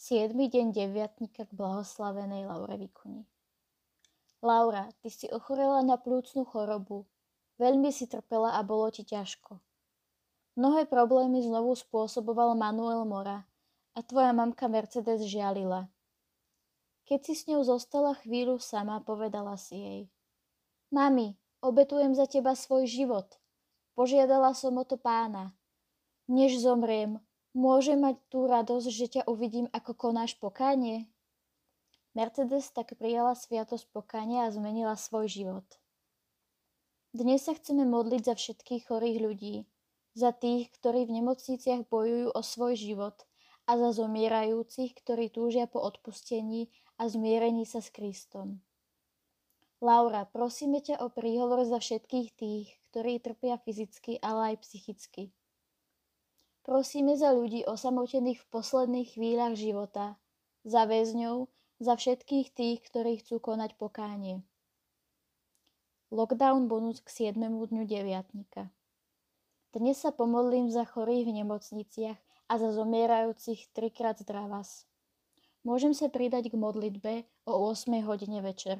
7. deň deviatníka k blahoslavenej Laure Vikuni. Laura, ty si ochorela na plúcnu chorobu. Veľmi si trpela a bolo ti ťažko. Mnohé problémy znovu spôsoboval Manuel Mora a tvoja mamka Mercedes žialila. Keď si s ňou zostala chvíľu sama, povedala si jej. Mami, obetujem za teba svoj život. Požiadala som o to pána. Než zomriem, Môže mať tú radosť, že ťa uvidím, ako konáš pokánie? Mercedes tak prijala sviatosť pokánia a zmenila svoj život. Dnes sa chceme modliť za všetkých chorých ľudí, za tých, ktorí v nemocniciach bojujú o svoj život a za zomierajúcich, ktorí túžia po odpustení a zmierení sa s Kristom. Laura, prosíme ťa o príhovor za všetkých tých, ktorí trpia fyzicky, ale aj psychicky. Prosíme za ľudí osamotených v posledných chvíľach života, za väzňov, za všetkých tých, ktorí chcú konať pokánie. Lockdown bonus k 7. dňu deviatnika. Dnes sa pomodlím za chorých v nemocniciach a za zomierajúcich trikrát zdravás. Môžem sa pridať k modlitbe o 8 hodine večer.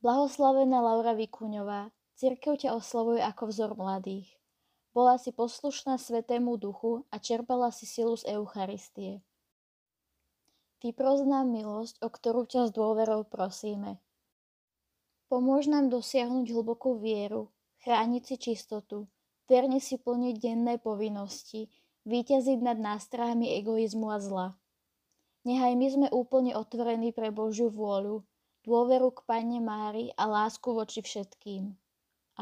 Blahoslavená Laura Vikuňová, církev ťa oslovuje ako vzor mladých. Bola si poslušná Svetému Duchu a čerpala si silu z Eucharistie. Ty proznám milosť, o ktorú ťa s dôverou prosíme. Pomôž nám dosiahnuť hlbokú vieru, chrániť si čistotu, verne si plniť denné povinnosti, výťaziť nad nástrahami egoizmu a zla. Nechaj my sme úplne otvorení pre Božiu vôľu, dôveru k Pane Mári a lásku voči všetkým.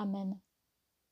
Amen.